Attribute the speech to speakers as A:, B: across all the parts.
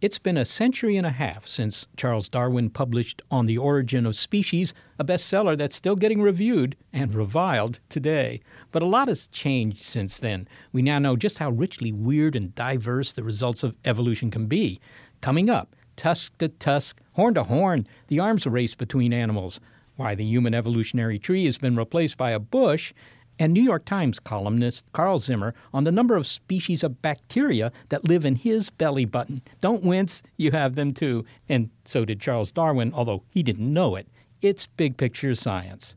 A: It's been a century and a half since Charles Darwin published On the Origin of Species, a bestseller that's still getting reviewed and reviled today. But a lot has changed since then. We now know just how richly weird and diverse the results of evolution can be. Coming up, tusk to tusk, horn to horn, the arms race between animals. Why the human evolutionary tree has been replaced by a bush, and New York Times columnist Carl Zimmer on the number of species of bacteria that live in his belly button. Don't wince, you have them too. And so did Charles Darwin, although he didn't know it. It's big picture science.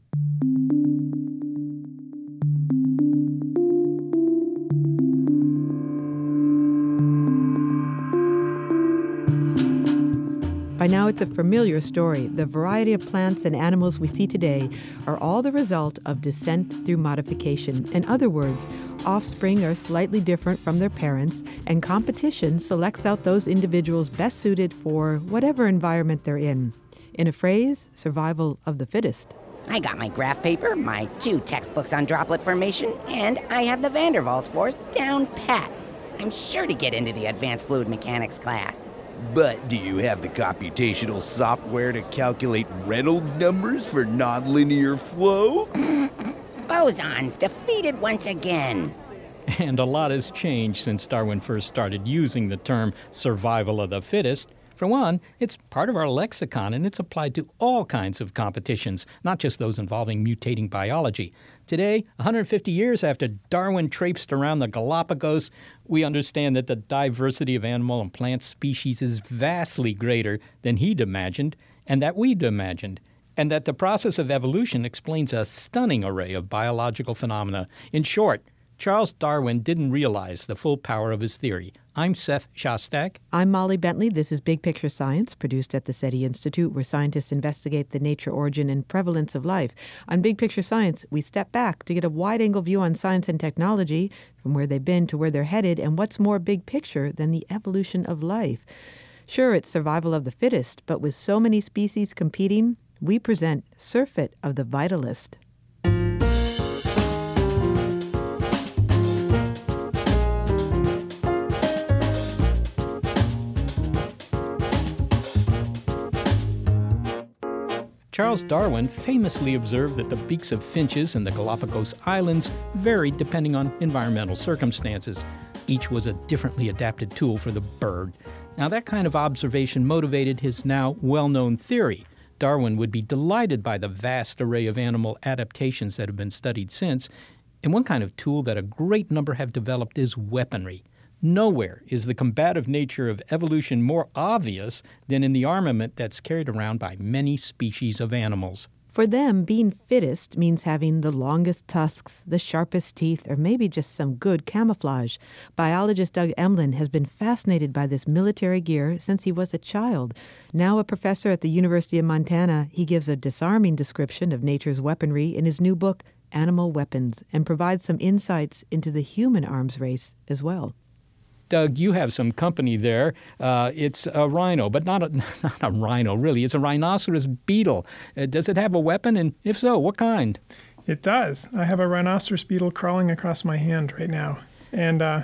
B: By now, it's a familiar story. The variety of plants and animals we see today are all the result of descent through modification. In other words, offspring are slightly different from their parents, and competition selects out those individuals best suited for whatever environment they're in. In a phrase, survival of the fittest.
C: I got my graph paper, my two textbooks on droplet formation, and I have the van der Waals force down pat. I'm sure to get into the advanced fluid mechanics class.
D: But do you have the computational software to calculate Reynolds numbers for nonlinear flow?
C: Bosons defeated once again.
A: And a lot has changed since Darwin first started using the term survival of the fittest. For one, it's part of our lexicon and it's applied to all kinds of competitions, not just those involving mutating biology. Today, 150 years after Darwin traipsed around the Galapagos, we understand that the diversity of animal and plant species is vastly greater than he'd imagined and that we'd imagined and that the process of evolution explains a stunning array of biological phenomena. In short, Charles Darwin didn't realize the full power of his theory. I'm Seth Shostak.
B: I'm Molly Bentley. This is Big Picture Science, produced at the SETI Institute, where scientists investigate the nature, origin, and prevalence of life. On Big Picture Science, we step back to get a wide angle view on science and technology, from where they've been to where they're headed, and what's more big picture than the evolution of life. Sure, it's survival of the fittest, but with so many species competing, we present Surfeit of the Vitalist.
A: Charles Darwin famously observed that the beaks of finches in the Galapagos Islands varied depending on environmental circumstances. Each was a differently adapted tool for the bird. Now, that kind of observation motivated his now well known theory. Darwin would be delighted by the vast array of animal adaptations that have been studied since, and one kind of tool that a great number have developed is weaponry. Nowhere is the combative nature of evolution more obvious than in the armament that's carried around by many species of animals.
B: For them, being fittest means having the longest tusks, the sharpest teeth, or maybe just some good camouflage. Biologist Doug Emlen has been fascinated by this military gear since he was a child. Now a professor at the University of Montana, he gives a disarming description of nature's weaponry in his new book, Animal Weapons, and provides some insights into the human arms race as well.
A: Doug, you have some company there. Uh, it's a rhino, but not a, not a rhino, really. It's a rhinoceros beetle. Uh, does it have a weapon? And if so, what kind?
E: It does. I have a rhinoceros beetle crawling across my hand right now. And uh,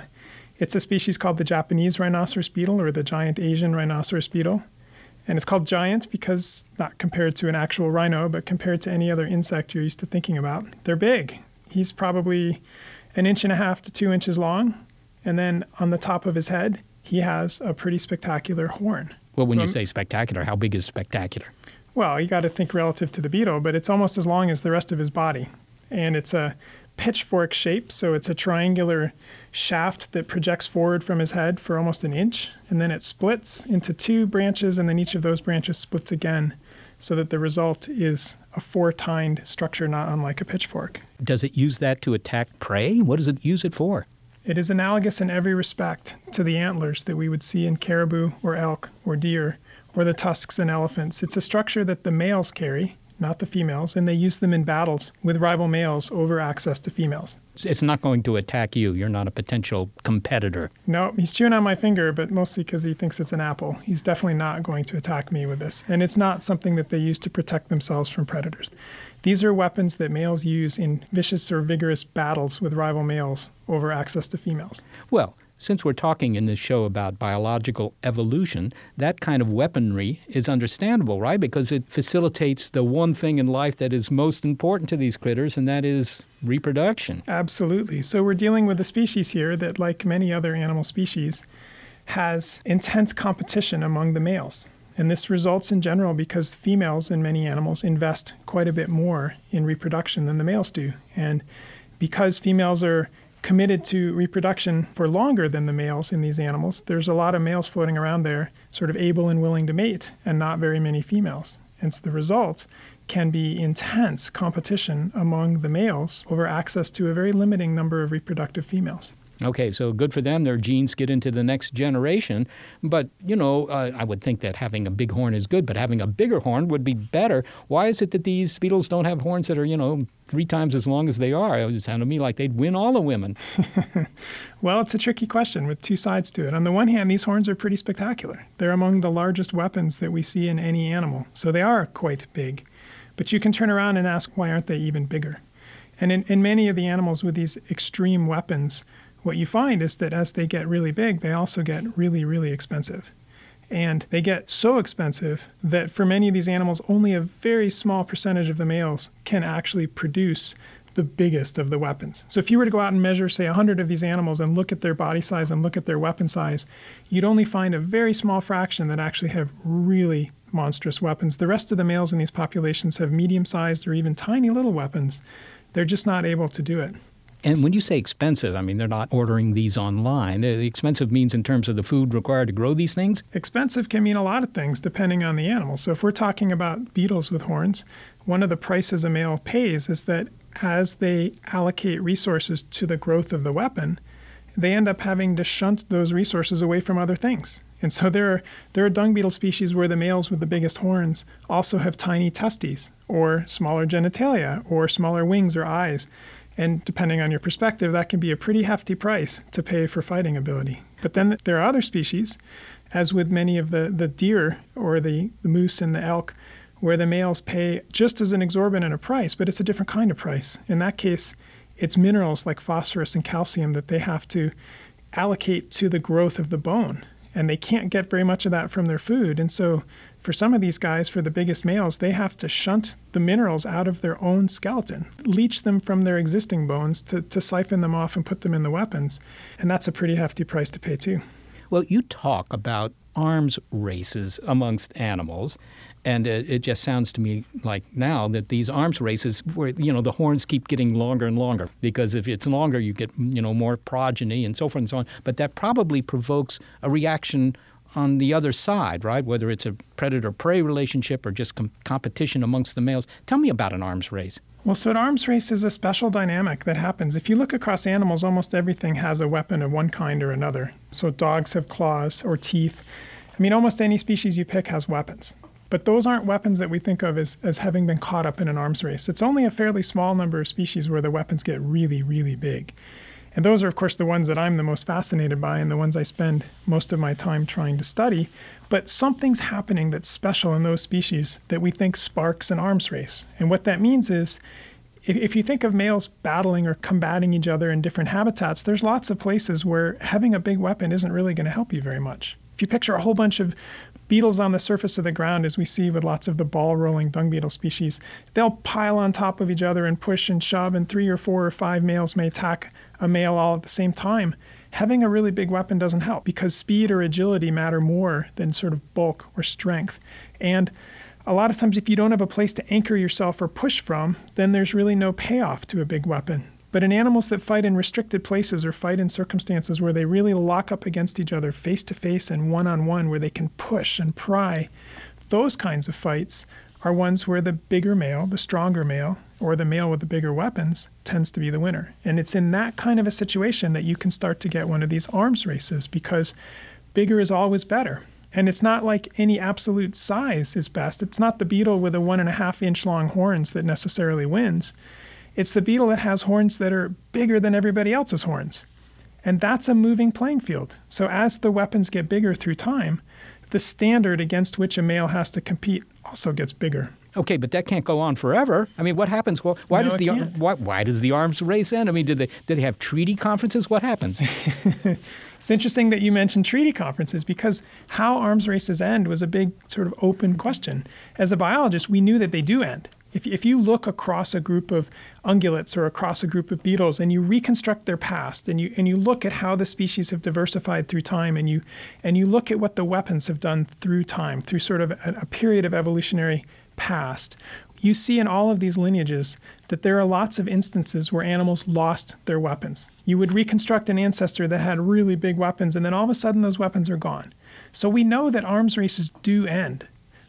E: it's a species called the Japanese rhinoceros beetle or the giant Asian rhinoceros beetle. And it's called giant because not compared to an actual rhino, but compared to any other insect you're used to thinking about. They're big. He's probably an inch and a half to two inches long. And then on the top of his head, he has a pretty spectacular horn.
A: Well, when
E: So
A: you say spectacular, how big is spectacular?
E: Well, you got to think relative to the beetle, but it's almost as long as the rest of his body. And it's a pitchfork shape, so it's a triangular shaft that projects forward from his head for almost an inch, and then it splits into two branches, and then each of those branches splits again, so that the result is a four-tined structure not unlike a pitchfork.
A: Does it use that to attack prey? What does it use it for?
E: It is analogous in every respect to the antlers that we would see in caribou or elk or deer or the tusks in elephants. It's a structure that the males carry, not the females, and they use them in battles with rival males over access to females.
A: It's- not going to attack you. You're not a potential competitor.
E: No, he's chewing on my finger, but mostly because he thinks it's an apple. He's definitely not going to attack me with this. And it's not something that they use to protect themselves from predators. These are weapons that males use in vicious or vigorous battles with rival males over access to females.
A: Well, since we're talking in this show about biological evolution, that kind of weaponry is understandable, right? Because it facilitates the one thing in life that is most important to these critters, and that is reproduction.
E: Absolutely. So we're dealing with a species here that, like many other animal species, has intense competition among the males. And this results in general because females in many animals invest quite a bit more in reproduction than the males do. And because females are committed to reproduction for longer than the males in these animals, there's a lot of males floating around there, sort of able and willing to mate, and not very many females. And so the result can be intense competition among the males over access to a very limiting number of reproductive females.
A: Okay, so good for them. Their genes get into the next generation. But, you know, uh, I would think that having a big horn is good, but having a bigger horn would be better. Why is it that these beetles don't have horns that are, you know, three times as long as they are? It would sound to me like they'd win all the women.
E: Well, it's a tricky question with two sides to it. On the one hand, these horns are pretty spectacular. They're among the largest weapons that we see in any animal, so they are quite big. But you can turn around and ask, why aren't they even bigger? And in, in many of the animals with these extreme weapons, what you find is that as they get really big, they also get really, really expensive. And they get so expensive that for many of these animals, only a very small percentage of the males can actually produce the biggest of the weapons. So if you were to go out and measure, say, 100 of these animals and look at their body size and look at their weapon size, you'd only find a very small fraction that actually have really monstrous weapons. The rest of the males in these populations have medium sized or even tiny little weapons. They're just not able to do it.
A: And when you say expensive, I mean, they're not ordering these online. The expensive means in terms of the food required to grow these things.
E: Expensive can mean a lot of things depending on the animal. So if we're talking about beetles with horns, one of the prices a male pays is that as they allocate resources to the growth of the weapon, they end up having to shunt those resources away from other things. And so there are, there are dung beetle species where the males with the biggest horns also have tiny testes, or smaller genitalia, or smaller wings or eyes. And depending on your perspective, that can be a pretty hefty price to pay for fighting ability. But then there are other species, as with many of the, the deer or the, the moose and the elk, where the males pay just as an exorbitant a price, but it's a different kind of price. In that case, it's minerals like phosphorus and calcium that they have to allocate to the growth of the bone. And they can't get very much of that from their food. And so, for some of these guys, for the biggest males, they have to shunt the minerals out of their own skeleton, leach them from their existing bones to, to siphon them off and put them in the weapons. And that's a pretty hefty price to pay, too.
A: Well, you talk about arms races amongst animals, and it, it just sounds to me like now that these arms races, where you know the horns keep getting longer and longer, because if it's longer, you get you know more progeny and so forth and so on. But that probably provokes a reaction on the other side, right? Whether it's a predator-prey relationship or just com- competition amongst the males. Tell me about an arms race.
E: Well, so an arms race is a special dynamic that happens. If you look across animals, almost everything has a weapon of one kind or another. So dogs have claws or teeth. I mean, almost any species you pick has weapons. But those aren't weapons that we think of as, as having been caught up in an arms race. It's only a fairly small number of species where the weapons get really, really big. And those are, of course, the ones that I'm the most fascinated by and the ones I spend most of my time trying to study. But something's happening that's special in those species that we think sparks an arms race. And what that means is if, if you think of males battling or combating each other in different habitats, there's lots of places where having a big weapon isn't really going to help you very much. If you picture a whole bunch of beetles on the surface of the ground, as we see with lots of the ball rolling dung beetle species, they'll pile on top of each other and push and shove, and three or four or five males may attack a male all at the same time, having a really big weapon doesn't help because speed or agility matter more than sort of bulk or strength. And a lot of times, if you don't have a place to anchor yourself or push from, then there's really no payoff to a big weapon. But in animals that fight in restricted places or fight in circumstances where they really lock up against each other face to face and one on one, where they can push and pry, those kinds of fights are ones where the bigger male, the stronger male, or the male with the bigger weapons tends to be the winner. And it's in that kind of a situation that you can start to get one of these arms races because bigger is always better. And it's not like any absolute size is best. It's not the beetle with a one and a half inch long horns that necessarily wins. It's the beetle that has horns that are bigger than everybody else's horns. And that's a moving playing field. So as the weapons get bigger through time, the standard against which a male has to compete also gets bigger.
A: Okay, but that can't go on forever. I mean, what happens? Well, why
E: No,
A: does the why, why does the arms race end? I mean, did they did they have treaty conferences? What happens?
E: It's interesting that you mentioned treaty conferences because how arms races end was a big sort of open question. As a biologist, we knew that they do end. If, if you look across a group of ungulates or across a group of beetles and you reconstruct their past and you and you look at how the species have diversified through time and you and you look at what the weapons have done through time through sort of a, a period of evolutionary past you see in all of these lineages that there are lots of instances where animals lost their weapons. You would reconstruct an ancestor that had really big weapons, and then all of a sudden those weapons are gone. So we know that arms races do end,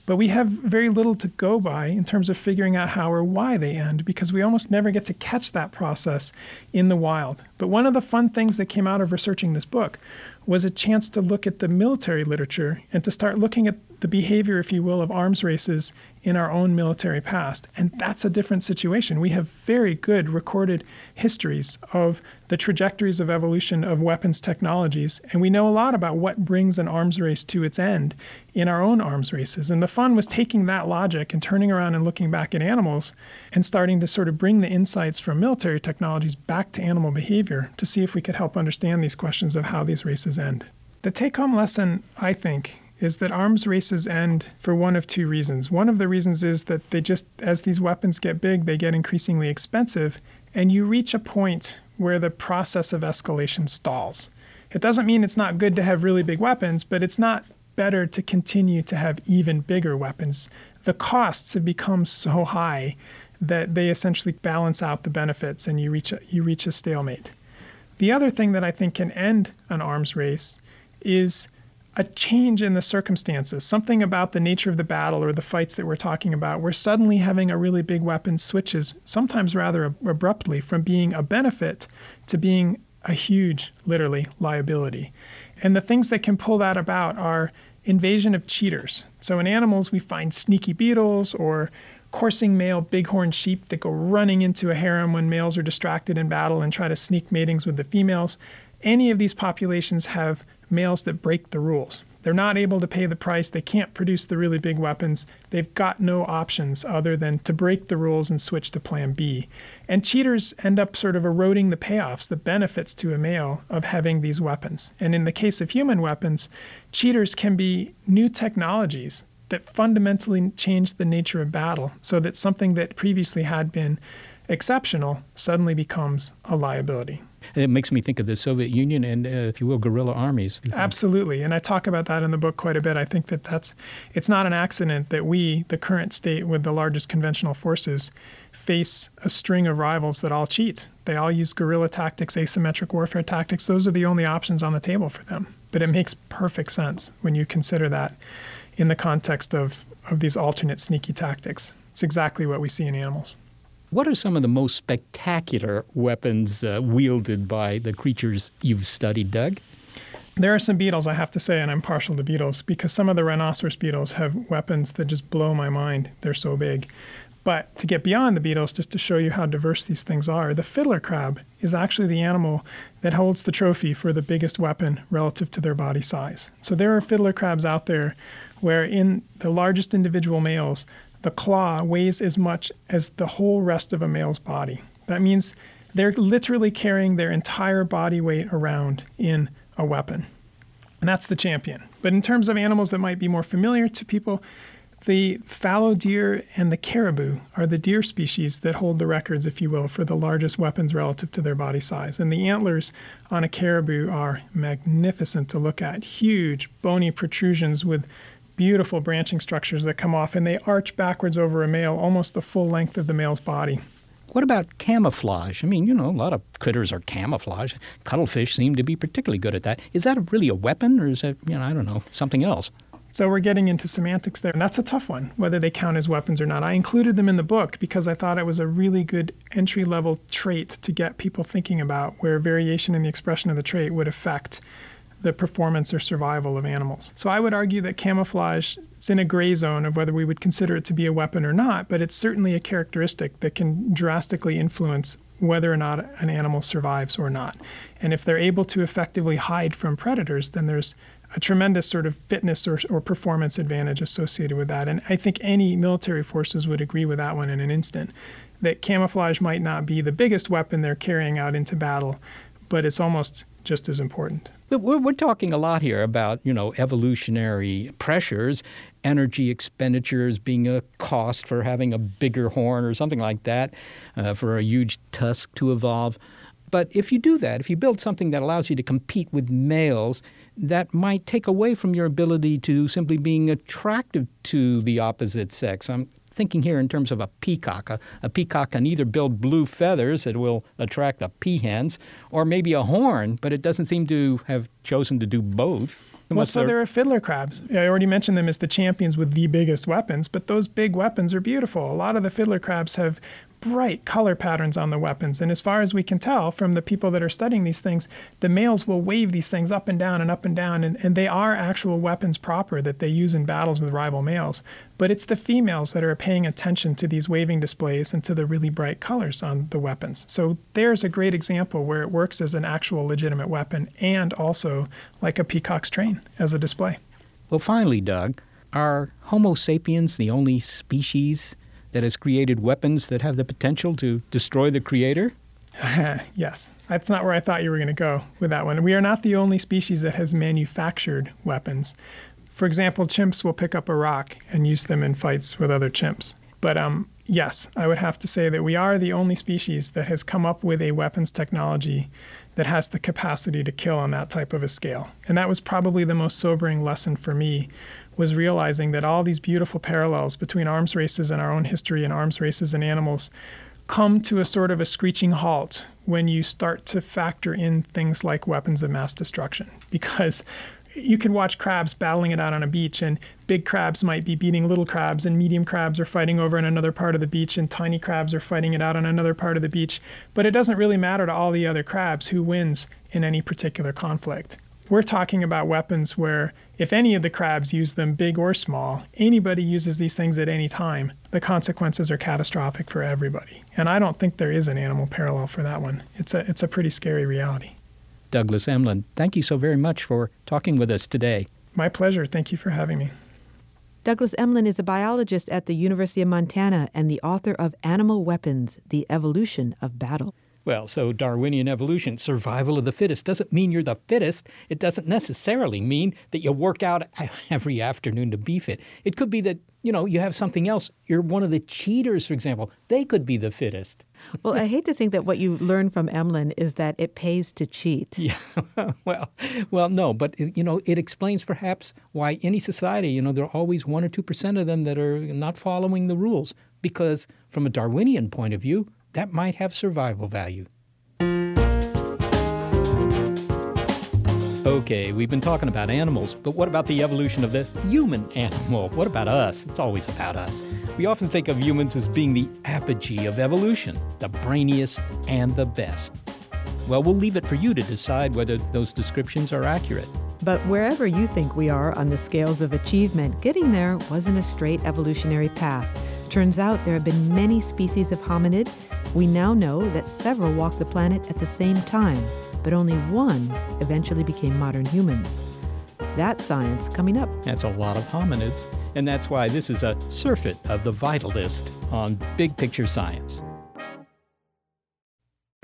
E: but we have very little to go by in terms of figuring out how or why they end because we almost never get to catch that process in the wild. But one of the fun things that came out of researching this book was a chance to look at the military literature and to start looking at the behavior, if you will, of arms races in our own military past. And that's a different situation. We have very good recorded histories of the trajectories of evolution of weapons technologies. And we know a lot about what brings an arms race to its end in our own arms races. And the fun was taking that logic and turning around and looking back at animals and starting to sort of bring the insights from military technologies back to animal behavior to see if we could help understand these questions of how these races end. The take home lesson, I think, is that arms races end for one of two reasons. One of the reasons is that they just, as these weapons get big, they get increasingly expensive, and you reach a point where the process of escalation stalls. It doesn't mean it's not good to have really big weapons, but it's not better to continue to have even bigger weapons. The costs have become so high that they essentially balance out the benefits and you reach a, you reach a stalemate. The other thing that I think can end an arms race is a change in the circumstances, something about the nature of the battle or the fights that we're talking about, where suddenly having a really big weapon switches, sometimes rather ab- abruptly, from being a benefit to being a huge, literally, liability. And the things that can pull that about are invasion of cheaters. So in animals, we find sneaky beetles or coursing male bighorn sheep that go running into a harem when males are distracted in battle and try to sneak matings with the females. Any of these populations have males that break the rules. They're not able to pay the price. They can't produce the really big weapons. They've got no options other than to break the rules and switch to plan B. And cheaters end up sort of eroding the payoffs, the benefits to a male of having these weapons. And in the case of human weapons, cheaters can be new technologies that fundamentally changed the nature of battle so that something that previously had been exceptional suddenly becomes a liability.
A: It makes me think of the Soviet Union and, uh, if you will, guerrilla armies.
E: Absolutely, and I talk about that in the book quite a bit. I think that that's it's not an accident that we, the current state with the largest conventional forces, face a string of rivals that all cheat. They all use guerrilla tactics, asymmetric warfare tactics. Those are the only options on the table for them. But it makes perfect sense when you consider that in the context of, of these alternate sneaky tactics. It's exactly what we see in animals.
A: What are some of the most spectacular weapons uh, wielded by the creatures you've studied, Doug?
E: There are some beetles, I have to say, and I'm partial to beetles because some of the rhinoceros beetles have weapons that just blow my mind. They're so big. But to get beyond the beetles, just to show you how diverse these things are, the fiddler crab is actually the animal that holds the trophy for the biggest weapon relative to their body size. So there are fiddler crabs out there where, in the largest individual males, the claw weighs as much as the whole rest of a male's body. That means they're literally carrying their entire body weight around in a weapon. And that's the champion. But in terms of animals that might be more familiar to people, The fallow deer and the caribou are the deer species that hold the records, if you will, for the largest weapons relative to their body size. And the antlers on a caribou are magnificent to look at huge, bony protrusions with beautiful branching structures that come off, and they arch backwards over a male almost the full length of the male's body.
A: What about camouflage? I mean, you know, a lot of critters are camouflage. Cuttlefish seem to be particularly good at that. Is that really a weapon, or is it, you know, I don't know, something else?
E: So we're getting into semantics there, and that's a tough one, whether they count as weapons or not. I included them in the book because I thought it was a really good entry level trait to get people thinking about where variation in the expression of the trait would affect the performance or survival of animals. So I would argue that camouflage is in a gray zone of whether we would consider it to be a weapon or not, but it's certainly a characteristic that can drastically influence whether or not an animal survives or not. And if they're able to effectively hide from predators, then there's a tremendous sort of fitness or, or performance advantage associated with that. And I think any military forces would agree with that one in an instant that camouflage might not be the biggest weapon they're carrying out into battle, but it's almost just as important.
A: We're, we're talking a lot here about, you know, evolutionary pressures, energy expenditures being a cost for having a bigger horn or something like that, uh, for a huge tusk to evolve. But if you do that, if you build something that allows you to compete with males, that might take away from your ability to simply being attractive to the opposite sex. I'm thinking here in terms of a peacock. A, a, peacock can either build blue feathers that will attract the peahens, or maybe a horn, but it doesn't seem to have chosen to do both.
E: Well, so there are fiddler crabs. I already mentioned them as the champions with the biggest weapons, but those big weapons are beautiful. A lot of the fiddler crabs have bright color patterns on the weapons. And as far as we can tell from the people that are studying these things, the males will wave these things up and down and up and down, and, and they are actual weapons proper that they use in battles with rival males. But it's the females that are paying attention to these waving displays and to the really bright colors on the weapons. So there's a great example where it works as an actual legitimate weapon and also like a peacock's train as a display.
A: Well, finally, Doug, are Homo sapiens the only species that has created weapons that have the potential to destroy the creator?
E: yes, that's not where I thought you were going to go with that one. We are not the only species that has manufactured weapons. For example, chimps will pick up a rock and use them in fights with other chimps. But um, yes, I would have to say that we are the only species that has come up with a weapons technology that has the capacity to kill on that type of a scale. And that was probably the most sobering lesson for me was realizing that all these beautiful parallels between arms races and our own history and arms races and animals come to a sort of a screeching halt when you start to factor in things like weapons of mass destruction. Because you can watch crabs battling it out on a beach, and big crabs might be beating little crabs, and medium crabs are fighting over in another part of the beach, and tiny crabs are fighting it out on another part of the beach. But it doesn't really matter to all the other crabs who wins in any particular conflict. We're talking about weapons where if any of the crabs use them, big or small, anybody uses these things at any time, the consequences are catastrophic for everybody. And I don't think there is an animal parallel for that one. It's a, it's a pretty scary reality.
A: Douglas Emlen, thank you so very much for talking with us today.
E: My pleasure. Thank you for having me.
B: Douglas Emlen is a biologist at the University of Montana and the author of Animal Weapons The Evolution of Battle.
A: Well, so Darwinian evolution, survival of the fittest, doesn't mean you're the fittest. It doesn't necessarily mean that you work out every afternoon to be fit. It could be that, you know, you have something else. You're one of the cheaters, for example. They could be the fittest.
B: well, I hate to think that what you learn from Emlen is that it pays to cheat.
A: Yeah, well, well, no, but you know, it explains perhaps why any society, you know, there are always one or two percent of them that are not following the rules, because from a Darwinian point of view, that might have survival value. Okay, we've been talking about animals, but what about the evolution of the human animal? What about us? It's always about us. We often think of humans as being the apogee of evolution, the brainiest and the best. Well, we'll leave it for you to decide whether those descriptions are accurate.
B: But wherever you think we are on the scales of achievement, getting there wasn't a straight evolutionary path. Turns out there have been many species of hominid we now know that several walked the planet at the same time, but only one eventually became modern humans. That science coming up.
A: That's a lot of hominids, and that's why this is a surfeit of the vitalist on Big Picture Science.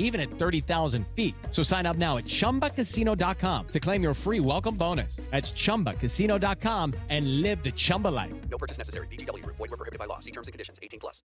F: even at 30,000 feet. So sign up now at chumbacasino.com to claim your free welcome bonus. That's chumbacasino.com and live the Chumba life.
G: No purchase necessary. VGW Group. Void were prohibited by law. See terms and conditions. 18 plus.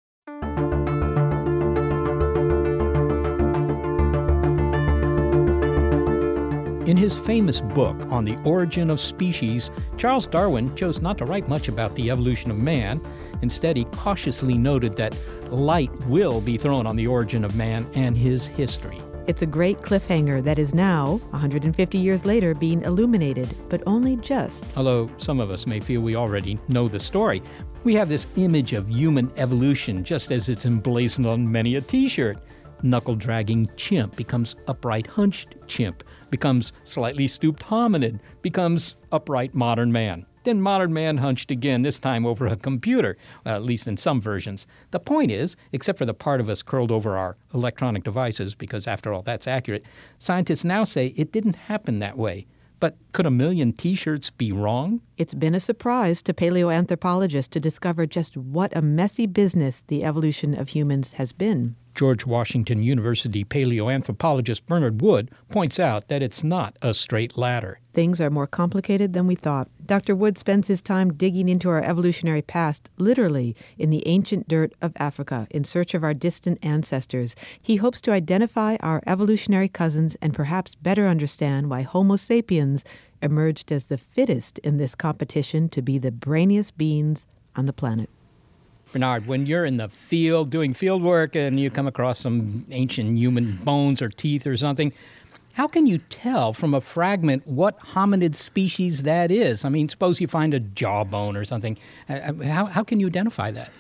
A: In his famous book on the origin of species, Charles Darwin chose not to write much about the evolution of man. Instead, he cautiously noted that light will be thrown on the origin of man and his history.
B: It's a great cliffhanger that is now, 150 years later, being illuminated, but only just.
A: Although some of us may feel we already know the story. We have this image of human evolution just as it's emblazoned on many a t shirt. Knuckle dragging chimp becomes upright hunched chimp, becomes slightly stooped hominid, becomes upright modern man. Then modern man hunched again, this time over a computer, at least in some versions. The point is, except for the part of us curled over our electronic devices, because after all, that's accurate, scientists now say it didn't happen that way. But could a million t shirts be wrong?
B: It's been a surprise to paleoanthropologists to discover just what a messy business the evolution of humans has been.
A: George Washington University paleoanthropologist Bernard Wood points out that it's not a straight ladder.
B: Things are more complicated than we thought. Dr. Wood spends his time digging into our evolutionary past, literally in the ancient dirt of Africa, in search of our distant ancestors. He hopes to identify our evolutionary cousins and perhaps better understand why Homo sapiens emerged as the fittest in this competition to be the brainiest beings on the planet.
A: Bernard, when you're in the field doing field work and you come across some ancient human bones or teeth or something, how can you tell from a fragment what hominid species that is? I mean, suppose you find a jawbone or something. Uh, how, how can you identify that?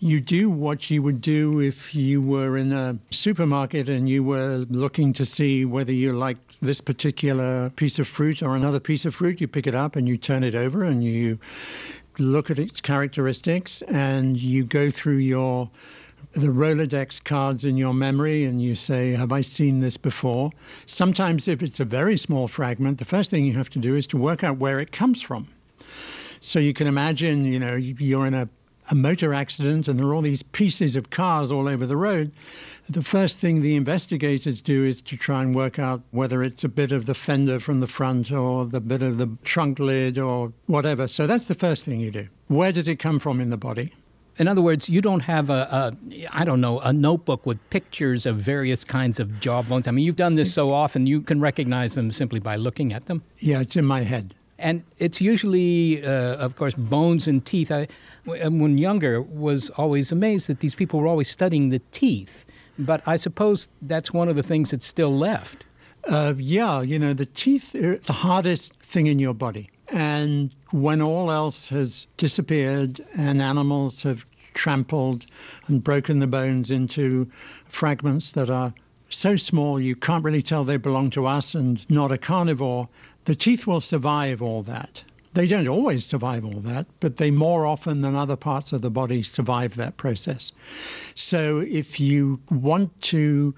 H: You do what you would do if you were in a supermarket and you were looking to see whether you liked this particular piece of fruit or another piece of fruit. You pick it up and you turn it over and you look at its characteristics and you go through your the Rolodex cards in your memory and you say, Have I seen this before? Sometimes, if it's a very small fragment, the first thing you have to do is to work out where it comes from. So you can imagine, you know, you're in a, a motor accident and there are all these pieces of cars all over the road. The first thing the investigators do is to try and work out whether it's a bit of the fender from the front or the bit of the trunk lid or whatever. So that's the first thing you do. Where does it come from in the body?
A: In other words, you don't have a, a I don't know, a notebook with pictures of various kinds of jawbones. I mean, you've done this so often, you can recognize them simply by looking at them.
H: Yeah, it's in my head.
A: And it's usually, uh, of course, bones and teeth. I, when younger, was always amazed that these people were always studying the teeth. But I suppose that's one of the things that's still left.
H: Uh, yeah, you know, the teeth are the hardest thing in your body. And when all else has disappeared and animals have trampled and broken the bones into fragments that are so small you can't really tell they belong to us and not a carnivore, the teeth will survive all that. They don't always survive all that, but they more often than other parts of the body survive that process. So if you want to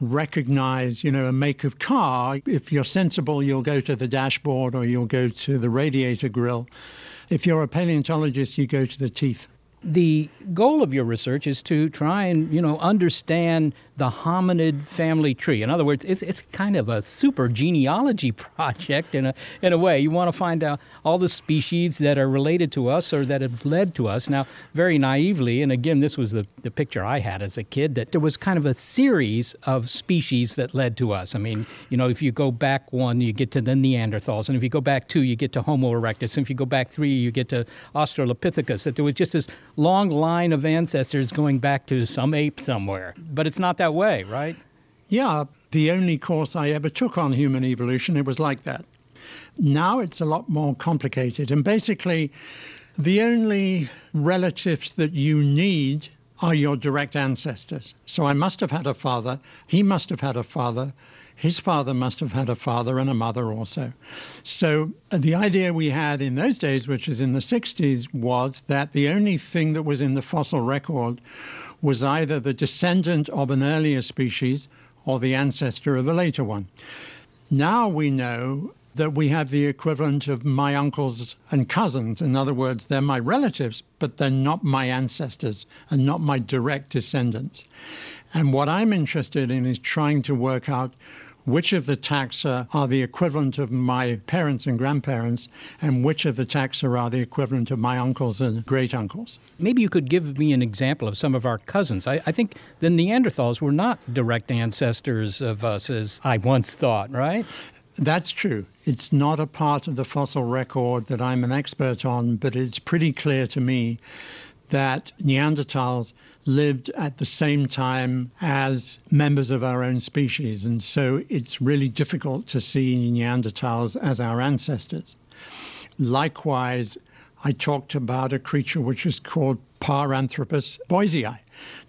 H: recognize, you know, a make of car, if you're sensible, you'll go to the dashboard or you'll go to the radiator grill. If you're a paleontologist, you go to the teeth.
A: The goal of your research is to try and, you know, understand the hominid family tree. In other words, it's, it's kind of a super genealogy project in a, in a way. You want to find out all the species that are related to us or that have led to us. Now, very naively, and again, this was the, the picture I had as a kid, that there was kind of a series of species that led to us. I mean, you know, if you go back one, you get to the Neanderthals, and if you go back two, you get to Homo erectus, and if you go back three, you get to Australopithecus, that there was just this long line of ancestors going back to some ape somewhere. But it's not that way, right?
H: Yeah, the only course I ever took on human evolution, it was like that. Now it's a lot more complicated. And basically, the only relatives that you need are your direct ancestors. So I must have had a father, he must have had a father, his father must have had a father and a mother also. So uh, the idea we had in those days, which is in the 60s, was that the only thing that was in the fossil record was either the descendant of an earlier species or the ancestor of a later one. Now we know that we have the equivalent of my uncles and cousins. In other words, they're my relatives, but they're not my ancestors and not my direct descendants. And what I'm interested in is trying to work out which of the taxa are the equivalent of my parents and grandparents, and which of the taxa are the equivalent of my uncles and great uncles.
A: Maybe you could give me an example of some of our cousins. I, I, think the Neanderthals were not direct ancestors of us as I once thought, right?
H: That's true. It's not a part of the fossil record that I'm an expert on, but it's pretty clear to me that Neanderthals lived at the same time as members of our own species. And so it's really difficult to see Neanderthals as our ancestors. Likewise, I talked about a creature which is called Paranthropus boisei.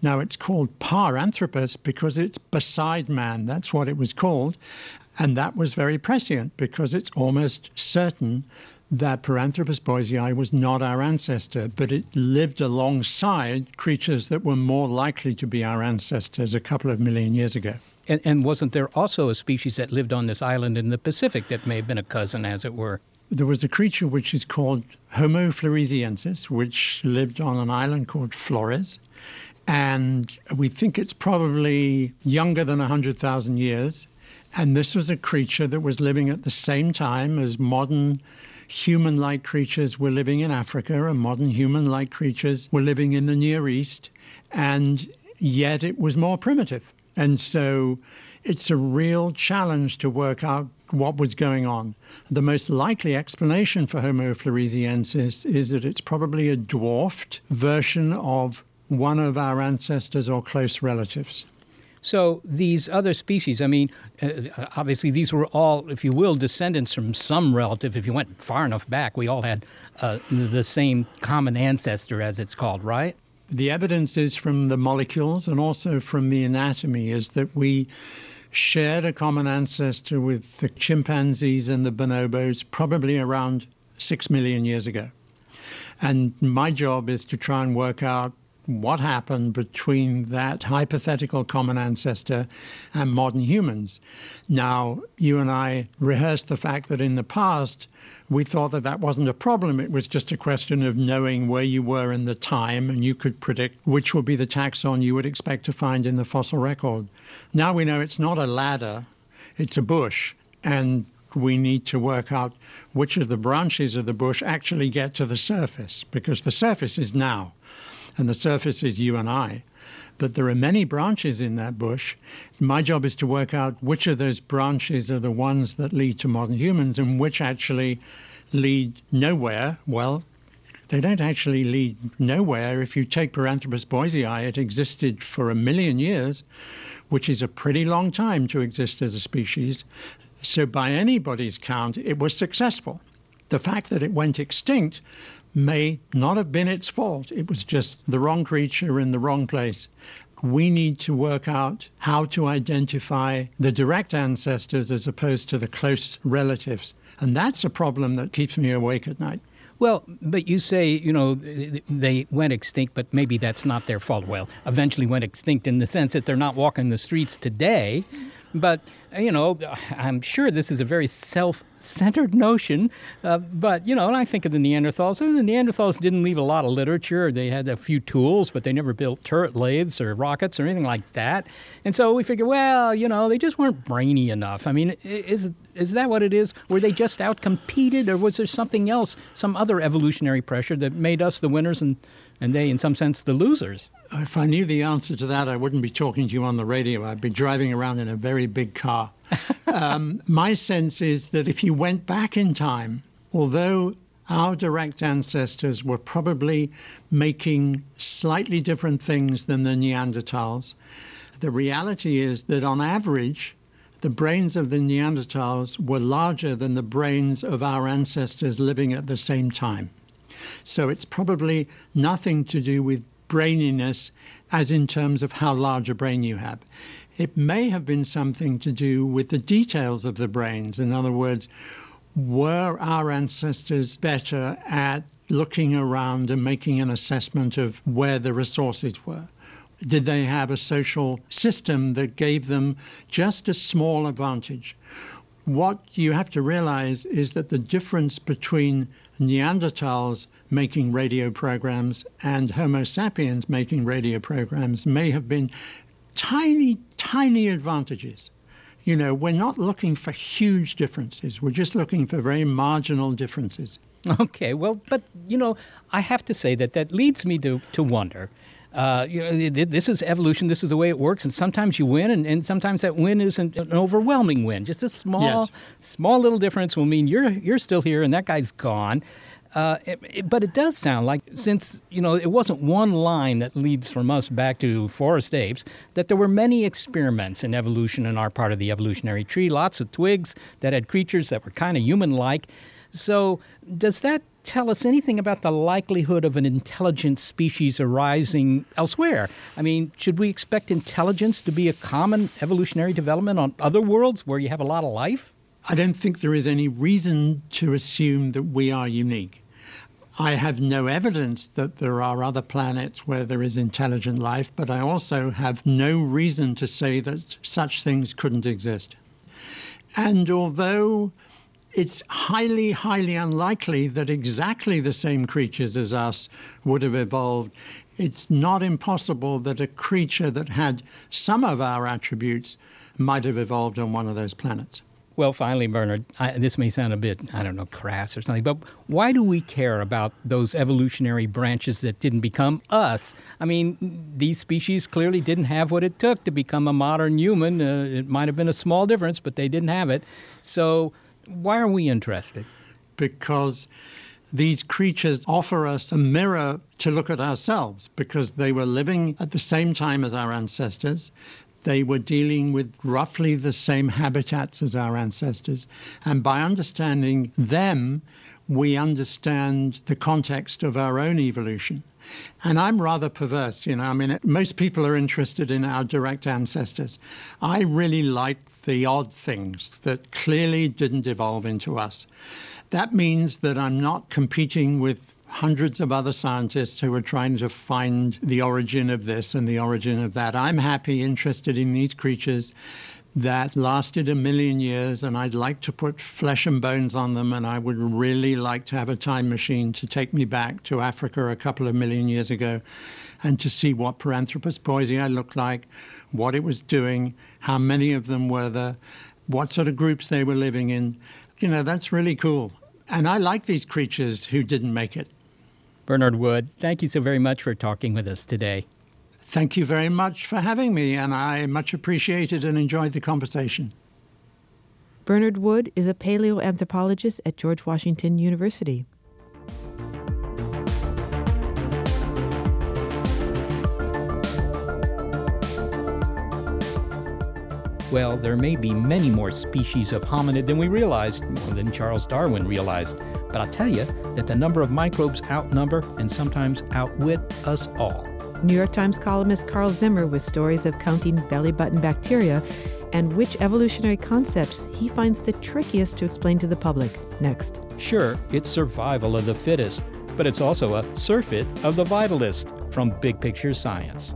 H: Now, it's called Paranthropus because it's beside man. That's what it was called. And that was very prescient because it's almost certain that Paranthropus boisei was not our ancestor, but it lived alongside creatures that were more likely to be our ancestors a couple of million years ago.
A: And, and, wasn't there also a species that lived on this island in the Pacific that may have been a cousin, as it were?
H: There was a creature which is called Homo floresiensis, which lived on an island called Flores. And we think it's probably younger than 100,000 years. And this was a creature that was living at the same time as modern human like creatures were living in Africa and modern human like creatures were living in the Near East, and yet it was more primitive. And so it's a real challenge to work out what was going on. The most likely explanation for Homo floresiensis is that it's probably a dwarfed version of one of our ancestors or close relatives.
A: So these other species, I mean, uh, obviously these were all, if you will, descendants from some relative. If you went far enough back, we all had uh, the same common ancestor, as it's called, right?
H: The evidence is from the molecules and also from the anatomy is that we shared a common ancestor with the chimpanzees and the bonobos probably around six million years ago. And my job is to try and work out what happened between that hypothetical common ancestor and modern humans. Now, you and I rehearsed the fact that in the past, we thought that that wasn't a problem. It was just a question of knowing where you were in the time, and you could predict which would be the taxon you would expect to find in the fossil record. Now we know it's not a ladder, it's a bush. And we need to work out which of the branches of the bush actually get to the surface, because the surface is now and the surface is you and I. But there are many branches in that bush. My job is to work out which of those branches are the ones that lead to modern humans and which actually lead nowhere. Well, they don't actually lead nowhere. If you take Paranthropus boisei, it existed for a million years, which is a pretty long time to exist as a species. So, by anybody's count, it was successful. The fact that it went extinct may not have been its fault. It was just the wrong creature in the wrong place. We need to work out how to identify the direct ancestors as opposed to the close relatives. And that's a problem that keeps me awake at night.
A: Well, but you say, you know, they went extinct, but maybe that's not their fault. Well, eventually went extinct in the sense that they're not walking the streets today. But, you know, I'm sure this is a very self centered notion. Uh, but, you know, and I think of the Neanderthals, and the Neanderthals didn't leave a lot of literature. They had a few tools, but they never built turret lathes or rockets or anything like that. And so we figure, well, you know, they just weren't brainy enough. I mean, is, is that what it is? Were they just outcompeted, or was there something else, some other evolutionary pressure that made us the winners and, and they, in some sense, the losers?
H: If I knew the answer to that, I wouldn't be talking to you on the radio. I'd be driving around in a very big car. um, my sense is that if you went back in time, although our direct ancestors were probably making slightly different things than the Neanderthals, the reality is that on average, the brains of the Neanderthals were larger than the brains of our ancestors living at the same time. So it's probably nothing to do with braininess as in terms of how large a brain you have. It may have been something to do with the details of the brains. In other words, were our ancestors better at looking around and making an assessment of where the resources were? Did they have a social system that gave them just a small advantage? What you have to realize is that the difference between Neanderthals making radio programs and Homo sapiens making radio programs may have been tiny, tiny advantages. You know, we're not looking for huge differences. We're just looking for very marginal differences.
A: Okay, well, but, you know, I have to say that that leads me to, to wonder. Uh, you know, this is evolution. This is the way it works. And sometimes you win, and, and sometimes that win isn't an overwhelming win. Just a small, yes. small little difference will mean you're you're still here, and that guy's gone. Uh, it, it, but it does sound like, since you know it wasn't one line that leads from us back to forest apes, that there were many experiments in evolution in our part of the evolutionary tree. Lots of twigs that had creatures that were kind of human-like. So, does that tell us anything about the likelihood of an intelligent species arising elsewhere? I mean, should we expect intelligence to be a common evolutionary development on other worlds where you have a lot of life?
H: I don't think there is any reason to assume that we are unique. I have no evidence that there are other planets where there is intelligent life, but I also have no reason to say that such things couldn't exist. And although it's highly, highly unlikely that exactly the same creatures as us would have evolved. It's not impossible that a creature that had some of our attributes might have evolved on one of those planets.
A: Well, finally, Bernard, I, this may sound a bit, I don't know, crass or something, but why do we care about those evolutionary branches that didn't become us? I mean, these species clearly didn't have what it took to become a modern human. Uh, it might have been a small difference, but they didn't have it. So, why are we interested?
H: Because these creatures offer us a mirror to look at ourselves because they were living at the same time as our ancestors. They were dealing with roughly the same habitats as our ancestors. And by understanding them, we understand the context of our own evolution. And I'm rather perverse, you know. I mean, most people are interested in our direct ancestors. I really like the odd things that clearly didn't evolve into us. That means that I'm not competing with hundreds of other scientists who are trying to find the origin of this and the origin of that. I'm happy, interested in these creatures that lasted a million years, and I'd like to put flesh and bones on them, and I would really like to have a time machine to take me back to Africa a couple of million years ago and to see what Paranthropus boisei looked like, what it was doing, how many of them were there, what sort of groups they were living in. You know, that's really cool. And I like these creatures who didn't make it.
A: Bernard Wood, thank you so very much for talking with us today.
H: Thank you very much for having me, and I much appreciated and enjoyed the conversation.
B: Bernard Wood is a paleoanthropologist at George Washington University.
A: Well, there may be many more species of hominid than we realized, more than Charles Darwin realized. But I'll tell you that the number of microbes outnumber and sometimes outwit us all.
B: New York Times columnist Carl Zimmer with stories of counting belly button bacteria and which evolutionary concepts he finds the trickiest to explain to the public. Next.
A: Sure, it's survival of the fittest, but it's also a surfeit of the vitalist from Big Picture Science.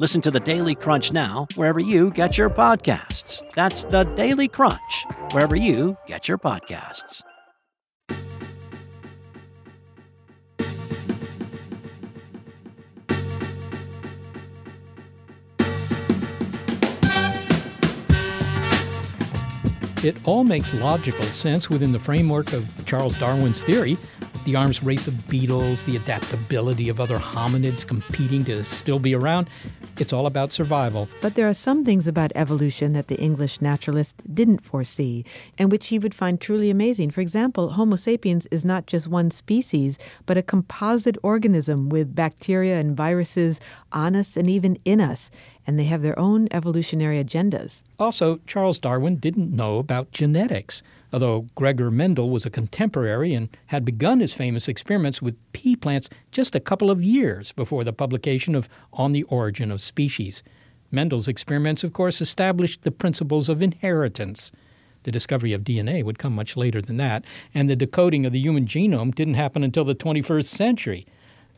I: Listen to the Daily Crunch now, wherever you get your podcasts. That's the Daily Crunch, wherever you get your podcasts.
A: It all makes logical sense within the framework of Charles Darwin's theory The arms race of beetles, the adaptability of other hominids competing to still be around. It's all about survival.
B: But there are some things about evolution that the English naturalist didn't foresee, and which he would find truly amazing. For example, Homo sapiens is not just one species, but a composite organism with bacteria and viruses on us and even in us, and they have their own evolutionary agendas.
A: Also, Charles Darwin didn't know about genetics, although Gregor Mendel was a contemporary and had begun his famous experiments with pea plants just a couple of years before the publication of On the Origin of Species. Mendel's experiments, of course, established the principles of inheritance. The discovery of DNA would come much later than that, and the decoding of the human genome didn't happen until the 21st century.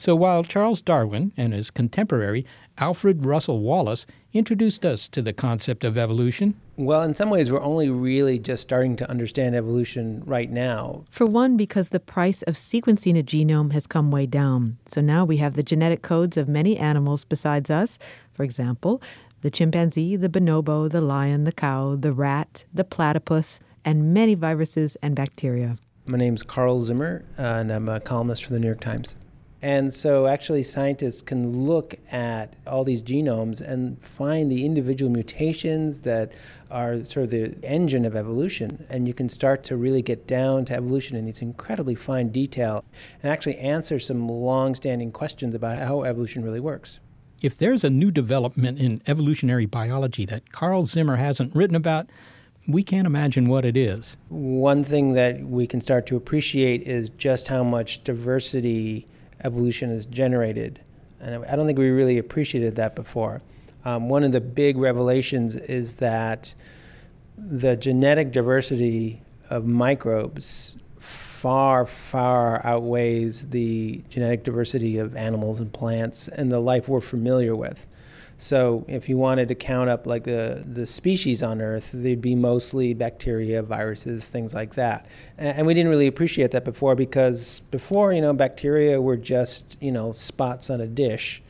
A: So while Charles Darwin and his contemporary Alfred Russel Wallace introduced us to the concept of evolution.
J: Well, in some ways, we're only really just starting to understand evolution right now.
B: For one, because the price of sequencing a genome has come way down. So now we have the genetic codes of many animals besides us. For example, the chimpanzee, the bonobo, the lion, the cow, the rat, the platypus, and many viruses and bacteria.
J: My name's Carl Zimmer, and I'm a columnist for the New York Times. And so, actually, scientists can look at all these genomes and find the individual mutations that are sort of the engine of evolution. And you can start to really get down to evolution in these incredibly fine detail and actually answer some long standing questions about how evolution really works.
A: If there's a new development in evolutionary biology that Carl Zimmer hasn't written about, we can't imagine what it is.
J: One thing that we can start to appreciate is just how much diversity evolution has generated. And I don't think we really appreciated that before. Um, one of the big revelations is that the genetic diversity of microbes far, far outweighs the genetic diversity of animals and plants and the life we're familiar with. So if you wanted to count up like the, the species on Earth, they'd be mostly bacteria, viruses, things like that. And, and we didn't really appreciate that before because before, you know, bacteria were just, you know, spots on a dish.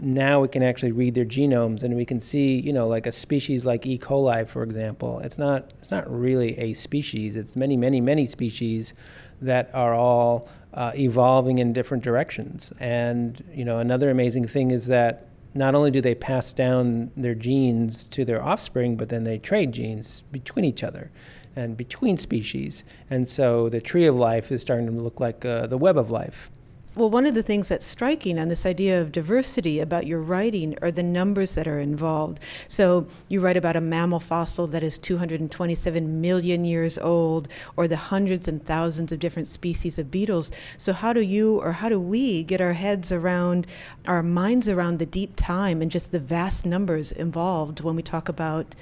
J: Now we can actually read their genomes and we can see, you know, like a species like E. coli, for example. It's not it's not really a species. It's many, many, many species that are all uh, evolving in different directions. And you know, another amazing thing is that not only do they pass down their genes to their offspring, but then they trade genes between each other and between species. And so the tree of life is starting to look like uh, the web of life.
B: Well, one of the things that's striking on this idea of diversity about your writing are the numbers that are involved. So you write about a mammal fossil that is 227 million years old, or the hundreds and thousands of different species of beetles. So, how do you or how do we get our heads around, our minds around the deep time and just the vast numbers involved when we talk about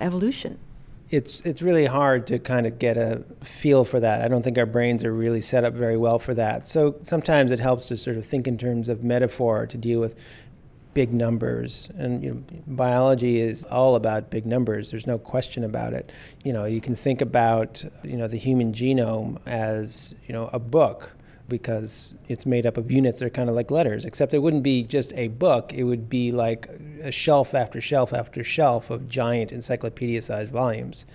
B: evolution?
J: It's it's really hard to kind of get a feel for that. I don't think our brains are really set up very well for that. So sometimes it helps to sort of think in terms of metaphor to deal with big numbers. And you know, biology is all about big numbers. There's no question about it. You know, you can think about you know the human genome as you know a book because it's made up of units that are kind of like letters, except it wouldn't be just a book. It would be like a shelf after shelf after shelf of giant encyclopedia sized volumes.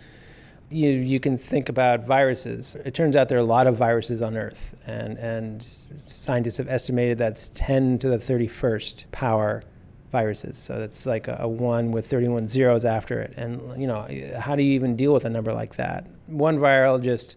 J: You, you can think about viruses. It turns out there are a lot of viruses on Earth, and, and scientists have estimated that's 10 to the 31st power viruses. So that's like a, a, one with 31 zeros after it. And, you know, how do you even deal with a number like that? One virologist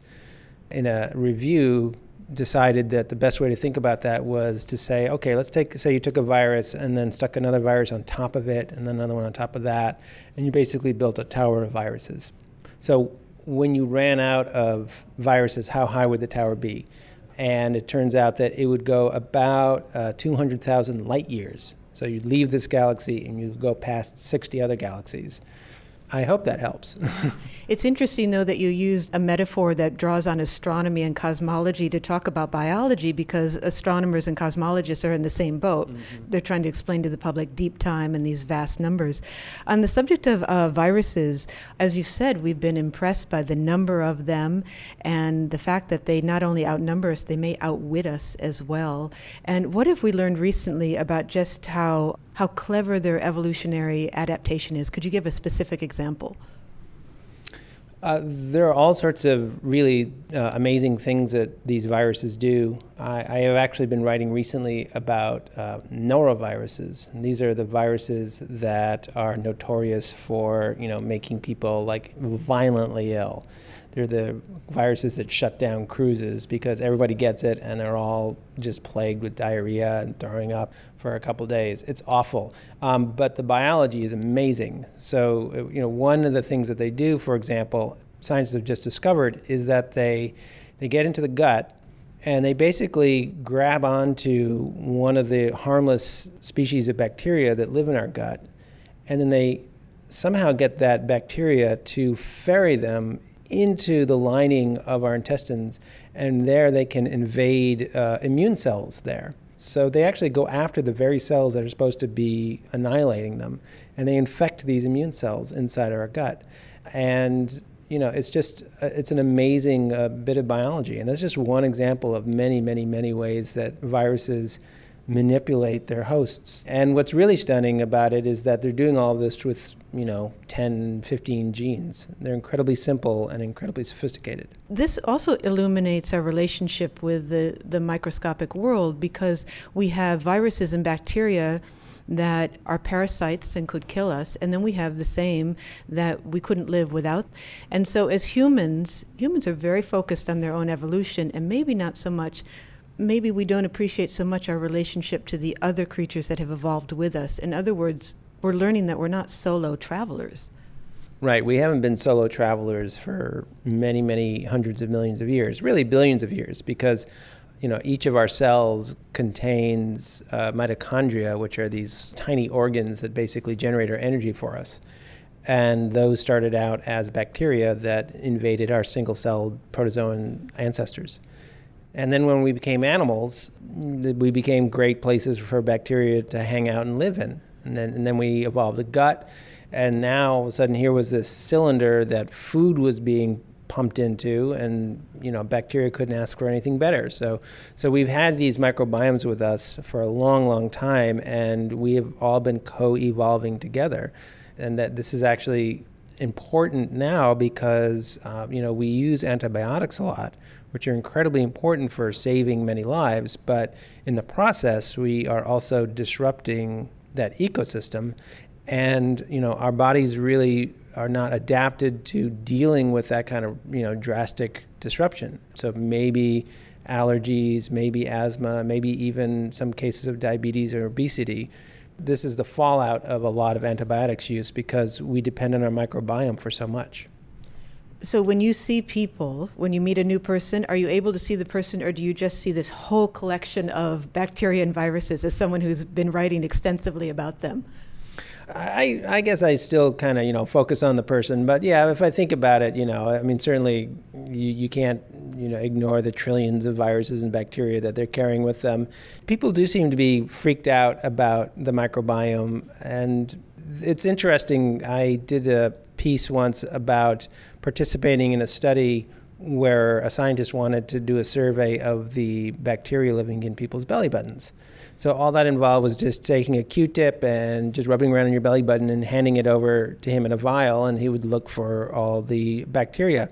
J: in a review decided that the best way to think about that was to say, okay, let's take, say you took a virus and then stuck another virus on top of it and then another one on top of that, and you basically built a tower of viruses. So when you ran out of viruses, how high would the tower be? And it turns out that it would go about uh, 200,000 light years. So you'd leave this galaxy and you go past 60 other galaxies. I hope that helps.
B: it's interesting, though, that you used a metaphor that draws on astronomy and cosmology to talk about biology because astronomers and cosmologists are in the same boat. Mm-hmm. They're trying to explain to the public deep time and these vast numbers. On the subject of uh, viruses, as you said, we've been impressed by the number of them and the fact that they not only outnumber us, they may outwit us as well. And what have we learned recently about just how how clever their evolutionary adaptation is. Could you give a specific example?
J: Uh, there are all sorts of really uh, amazing things that these viruses do. I, I, have actually been writing recently about uh, noroviruses. And these are the viruses that are notorious for, you know, making people like violently ill. They're the viruses that shut down cruises because everybody gets it and they're all just plagued with diarrhea and throwing up for a couple days. It's awful. Um, but the biology is amazing. So, you know, one of the things that they do, for example, scientists have just discovered is that they, they get into the gut and they basically grab onto one of the harmless species of bacteria that live in our gut and then they somehow get that bacteria to ferry them into the lining of our intestines, and there they can invade uh, immune cells there. So they actually go after the very cells that are supposed to be annihilating them, and they infect these immune cells inside our gut. And you know, it's just uh, it's an amazing uh, bit of biology, and that's just one example of many, many, many ways that viruses manipulate their hosts. And what's really stunning about it is that they're doing all of this with, you know, 10, 15 genes. They're incredibly simple and incredibly sophisticated.
B: This also illuminates our relationship with the, the microscopic world because we have viruses and bacteria that are parasites and could kill us, and then we have the same that we couldn't live without. And so, as humans, humans are very focused on their own evolution and maybe not so much maybe we don't appreciate so much our relationship to the other creatures that have evolved with us. In other words, we're learning that we're not solo travelers.
J: Right. We haven't been solo travelers for many, many hundreds of millions of years, really billions of years, because you know each of our cells contains uh, mitochondria, which are these tiny organs that basically generate our energy for us. And those started out as bacteria that invaded our single-celled protozoan ancestors. And then when we became animals, we became great places for bacteria to hang out and live in. And then, and then we evolved a gut. And now all of a sudden, here was this cylinder that food was being pumped into, and you know, bacteria couldn't ask for anything better. So, so we've had these microbiomes with us for a long, long time, and we have all been co-evolving together. And that this is actually important now because uh, you know we use antibiotics a lot which are incredibly important for saving many lives. But in the process, we are also disrupting that ecosystem. And, you know, our bodies really are not adapted to dealing with that kind of, you know, drastic disruption. So maybe allergies, maybe asthma, maybe even some cases of diabetes or obesity. This is the fallout of a lot of antibiotics use because we depend on our microbiome for so much.
B: So when you see people, when you meet a new person, are you able to see the person or do you just see this whole collection of bacteria and viruses as someone who's been writing extensively about them?
J: I, I guess I still kind of, you know, focus on the person. But yeah, if I think about it, you know, I mean, certainly you, you can't, you know, ignore the trillions of viruses and bacteria that they're carrying with them. People do seem to be freaked out about the microbiome. And it's interesting. I did a piece once about participating in a study where a scientist wanted to do a survey of the bacteria living in people's belly buttons. So all that involved was just taking a Q-tip and just rubbing around on your belly button and handing it over to him in a vial, and he would look for all the bacteria.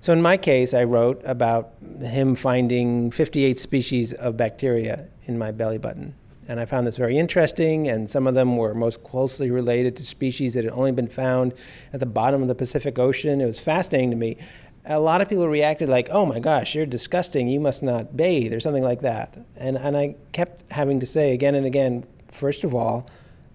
J: So in my case, I wrote about him finding 58 species of bacteria in my belly button. And I found this very interesting, and some of them were most closely related to species that had only been found at the bottom of the Pacific Ocean. It was fascinating to me. A lot of people reacted like, oh my gosh, you're disgusting, you must not bathe, or something like that. And, and I kept having to say again and again, first of all,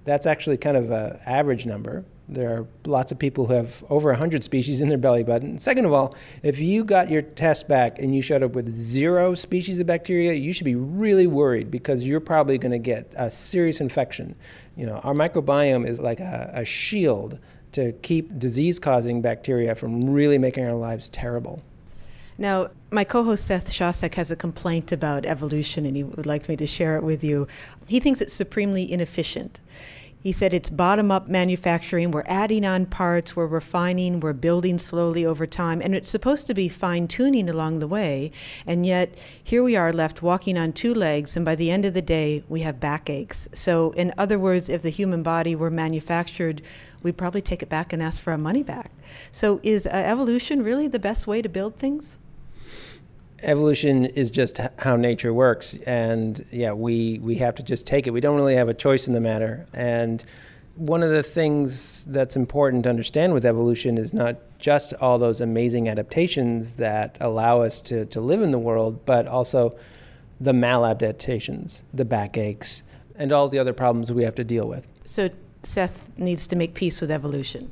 J: that's actually kind of an average number. There are lots of people who have over 100 species in their belly button. Second of all, if you got your test back and you showed up with zero species of bacteria, you should be really worried because you're probably going to get a serious infection. You know, our microbiome is like a, a shield to keep disease causing bacteria from really making our lives terrible.
B: Now, my co host Seth Shostak has a complaint about evolution and he would like me to share it with you. He thinks it's supremely inefficient. He said it's bottom up manufacturing. We're adding on parts, we're refining, we're building slowly over time, and it's supposed to be fine tuning along the way. And yet, here we are left walking on two legs, and by the end of the day, we have backaches. So, in other words, if the human body were manufactured we'd probably take it back and ask for our money back. So, is uh, evolution really the best way to build things?
J: Evolution is just how nature works, and yeah, we we have to just take it. We don't really have a choice in the matter, and one of the things that's important to understand with evolution is not just all those amazing adaptations that allow us to, to live in the world, but also the maladaptations, the backaches, and all the other problems we have to deal with.
B: So Seth needs to make peace with evolution.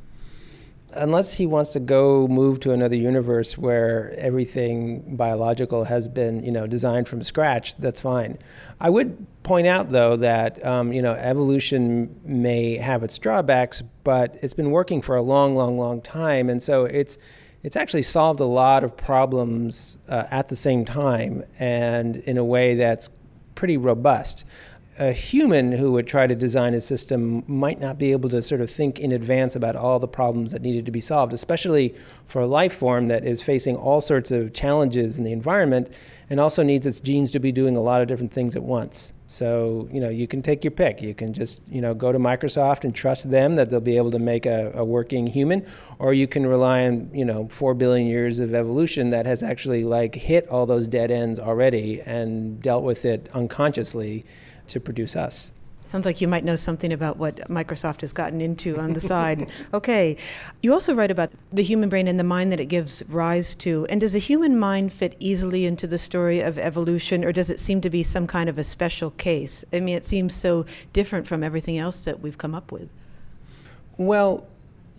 J: Unless he wants to go move to another universe where everything biological has been, you know, designed from scratch, that's fine. I would point out, though, that um, you know evolution may have its drawbacks, but it's been working for a long, long, long time, and so it's it's actually solved a lot of problems uh, at the same time and in a way that's pretty robust a human who would try to design a system might not be able to sort of think in advance about all the problems that needed to be solved, especially for a life form that is facing all sorts of challenges in the environment and also needs its genes to be doing a lot of different things at once. So, you know, you can take your pick. You can just, you know, go to Microsoft and trust them that they'll be able to make a, a working human, or you can rely on, you know, four billion years of evolution that has actually like hit all those dead ends already and dealt with it unconsciously to produce us.
B: Sounds like you might know something about what Microsoft has gotten into on the side. Okay. You also write about the human brain and the mind that it gives rise to. And does a human mind fit easily into the story of evolution, or does it seem to be some kind of a special case? I mean, it seems so different from everything else that we've come up with.
J: Well,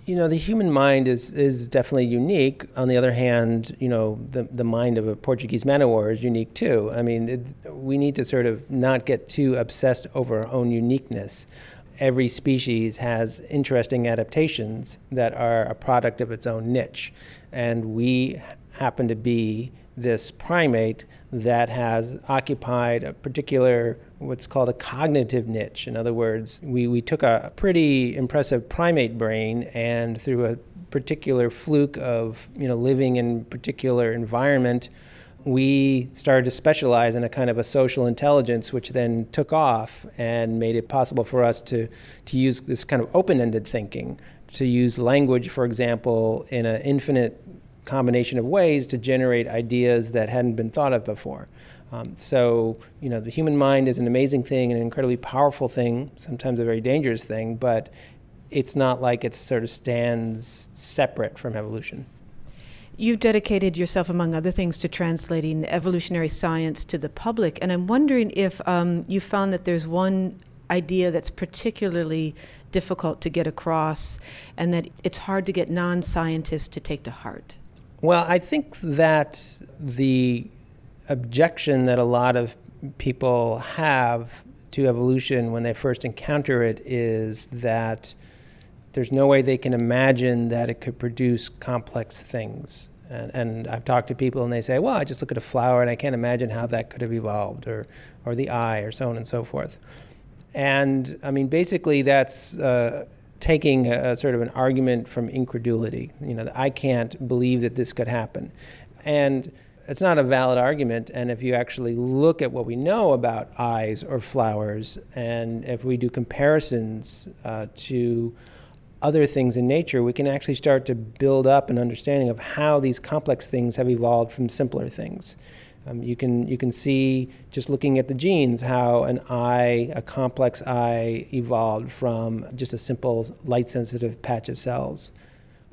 J: you know, the human mind is, is definitely unique. On the other hand, you know, the, the mind of a Portuguese man o' war is unique too. I mean, it, we need to sort of not get too obsessed over our own uniqueness. Every species has interesting adaptations that are a product of its own niche. And we happen to be this primate that has occupied a particular what's called a cognitive niche. In other words, we, we took a pretty impressive primate brain and through a particular fluke of you know living in particular environment, we started to specialize in a kind of a social intelligence, which then took off and made it possible for us to, to use this kind of open ended thinking, to use language, for example, in an infinite combination of ways to generate ideas that hadn't been thought of before. Um, so, you know, the human mind is an amazing thing, an incredibly powerful thing, sometimes a very dangerous thing, but it's not like it sort of stands separate from evolution.
B: You've dedicated yourself, among other things, to translating evolutionary science to the public, and I'm wondering if um, you found that there's one idea that's particularly difficult to get across and that it's hard to get non scientists to take to heart.
J: Well, I think that the objection that a lot of people have to evolution when they first encounter it is that there's no way they can imagine that it could produce complex things. And, and, I've talked to people and they say, well, I just look at a flower and I can't imagine how that could have evolved, or, or the eye, or so on and so forth. And I mean, basically, that's uh, taking a, a, sort of an argument from incredulity. You know, I can't believe that this could happen, and it's not a valid argument. And if you actually look at what we know about eyes or flowers, and if we do comparisons uh, to other things in nature, we can actually start to build up an understanding of how these complex things have evolved from simpler things. Um, you can you can see just looking at the genes how an eye, a complex eye, evolved from just a simple light-sensitive patch of cells.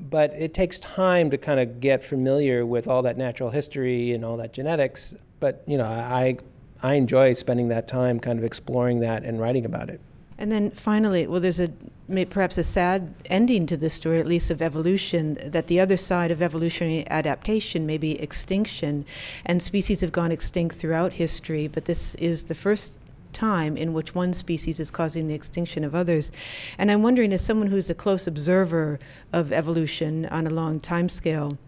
J: But it takes time to kind of get familiar with all that natural history and all that genetics. But you know, I I enjoy spending that time kind of exploring that and writing about it.
B: And then finally, well, there's a perhaps a sad ending to this story, at least of evolution, that the other side of evolutionary adaptation may be extinction. And species have gone extinct throughout history, but this is the first time in which one species is causing the extinction of others. And I'm wondering, as someone who's a close observer of evolution on a long time scale,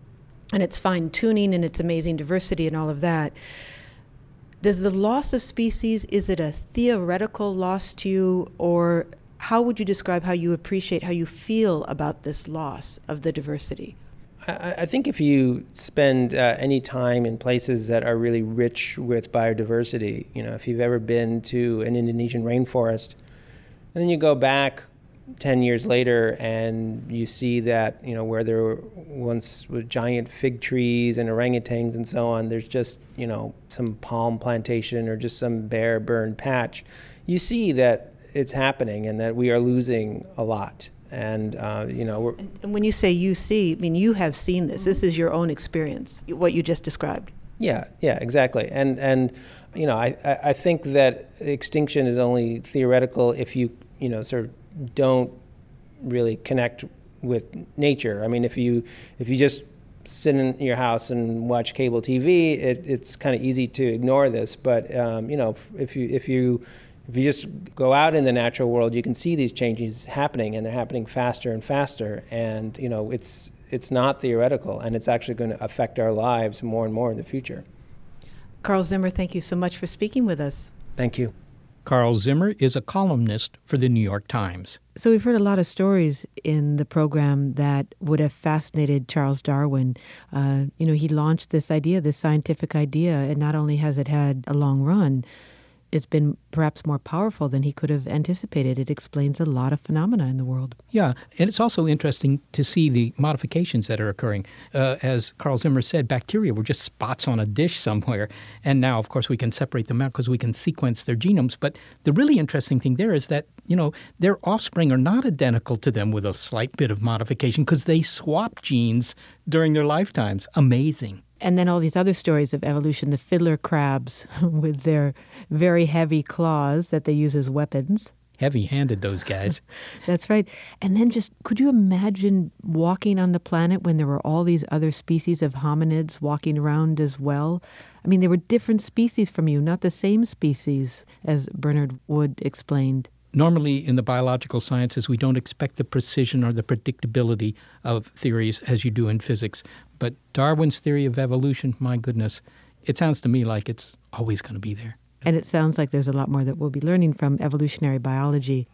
B: and its fine tuning and its amazing diversity and all of that, does the loss of species is it a theoretical loss to you or how would you describe how you appreciate, how you feel about this loss of the diversity?
J: I, I think if you spend uh, any time in places that are really rich with biodiversity, you know, if you've ever been to an Indonesian rainforest, and then you go back 10 years later and you see that you know where there were once was giant fig trees and orangutans and so on there's just you know some palm plantation or just some bare burned patch you see that it's happening and that we are losing a lot and uh, you know
B: and when you say you see i mean you have seen this this is your own experience what you just described
J: yeah yeah exactly and and you know i i think that extinction is only theoretical if you you know sort of don't really connect with nature. I mean, if you if you just sit in your house and watch cable TV, it, it's kind of easy to ignore this. But um, you know, if you if you if you just go out in the natural world, you can see these changes happening, and they're happening faster and faster. And you know, it's it's not theoretical, and it's actually going to affect our lives more and more in the future.
B: Carl Zimmer, thank you so much for speaking with us.
J: Thank you.
A: Carl Zimmer is a columnist for the New York Times.
B: So, we've heard a lot of stories in the program that would have fascinated Charles Darwin. Uh, you know, he launched this idea, this scientific idea, and not only has it had a long run, it's been perhaps more powerful than he could have anticipated. It explains a lot of phenomena in the world.
A: Yeah, and it's also interesting to see the modifications that are occurring. Uh, as Carl Zimmer said, bacteria were just spots on a dish somewhere, and now, of course, we can separate them out because we can sequence their genomes. But the really interesting thing there is that you know their offspring are not identical to them with a slight bit of modification because they swap genes during their lifetimes. Amazing
B: and then all these other stories of evolution the fiddler crabs with their very heavy claws that they use as weapons.
A: Heavy handed, those guys.
B: That's right. And then just could you imagine walking on the planet when there were all these other species of hominids walking around as well? I mean, they were different species from you, not the same species, as Bernard Wood explained.
A: Normally, in the biological sciences, we don't expect the precision or the predictability of theories as you do in physics. But Darwin's theory of evolution, my goodness, it sounds to me like it's always going to be there.
B: And it sounds like there's a lot more that we'll be learning from evolutionary biology.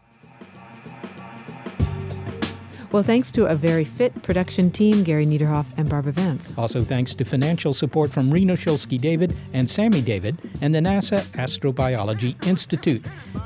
B: Well, thanks to a very fit production team, Gary Niederhoff and Barbara Vance.
A: Also, thanks to financial support from Reno Shulsky David and Sammy David and the NASA Astrobiology Institute.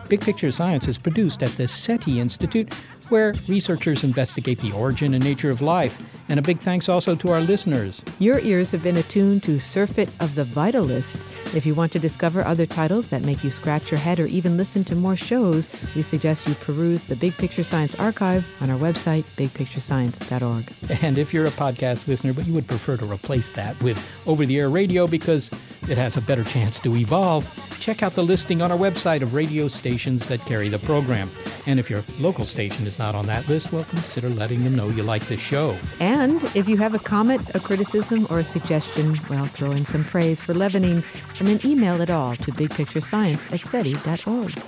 A: Big Picture Science is produced at the SETI Institute, where researchers investigate the origin and nature of life and a big thanks also to our listeners.
B: Your ears have been attuned to Surfeit of the Vitalist. If you want to discover other titles that make you scratch your head or even listen to more shows, we suggest you peruse the Big Picture Science archive on our website, bigpicturescience.org.
A: And if you're a podcast listener, but you would prefer to replace that with over the air radio because it has a better chance to evolve, check out the listing on our website of radio stations that carry the program. And if your local station is not on that list, well, consider letting them know you like the show.
B: And if you have a comment, a criticism, or a suggestion, well, throw in some praise for leavening and then email it all to bigpicturescience at SETI.org.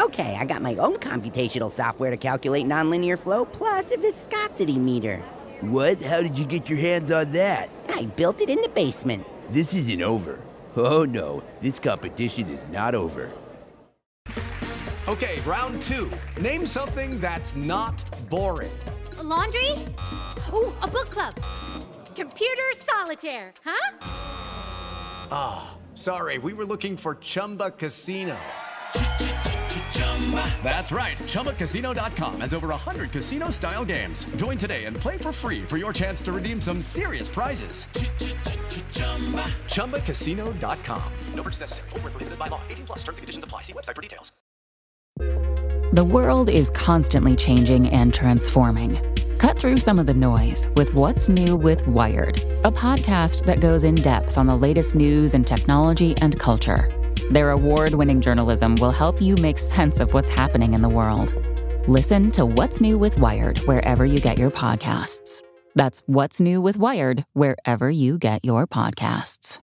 C: Okay, I got my own computational software to calculate nonlinear flow plus a viscosity meter.
D: What? How did you get your hands on that?
C: I built it in the basement.
D: This isn't over. Oh no, this competition is not over.
G: Okay, round two. Name something that's not boring.
K: A laundry? Ooh, a book club. Computer solitaire, huh?
G: Ah, oh, sorry, we were looking for Chumba Casino. That's right. ChumbaCasino.com has over 100 casino style games. Join today and play for free for your chance to redeem some serious prizes. ChumbaCasino.com. No purchase necessary. Full prohibited by law. 18 plus terms and conditions apply. See website for details.
L: The world is constantly changing and transforming. Cut through some of the noise with What's New with Wired, a podcast that goes in depth on the latest news and technology and culture. Their award winning journalism will help you make sense of what's happening in the world. Listen to What's New with Wired wherever you get your podcasts. That's What's New with Wired wherever you get your podcasts.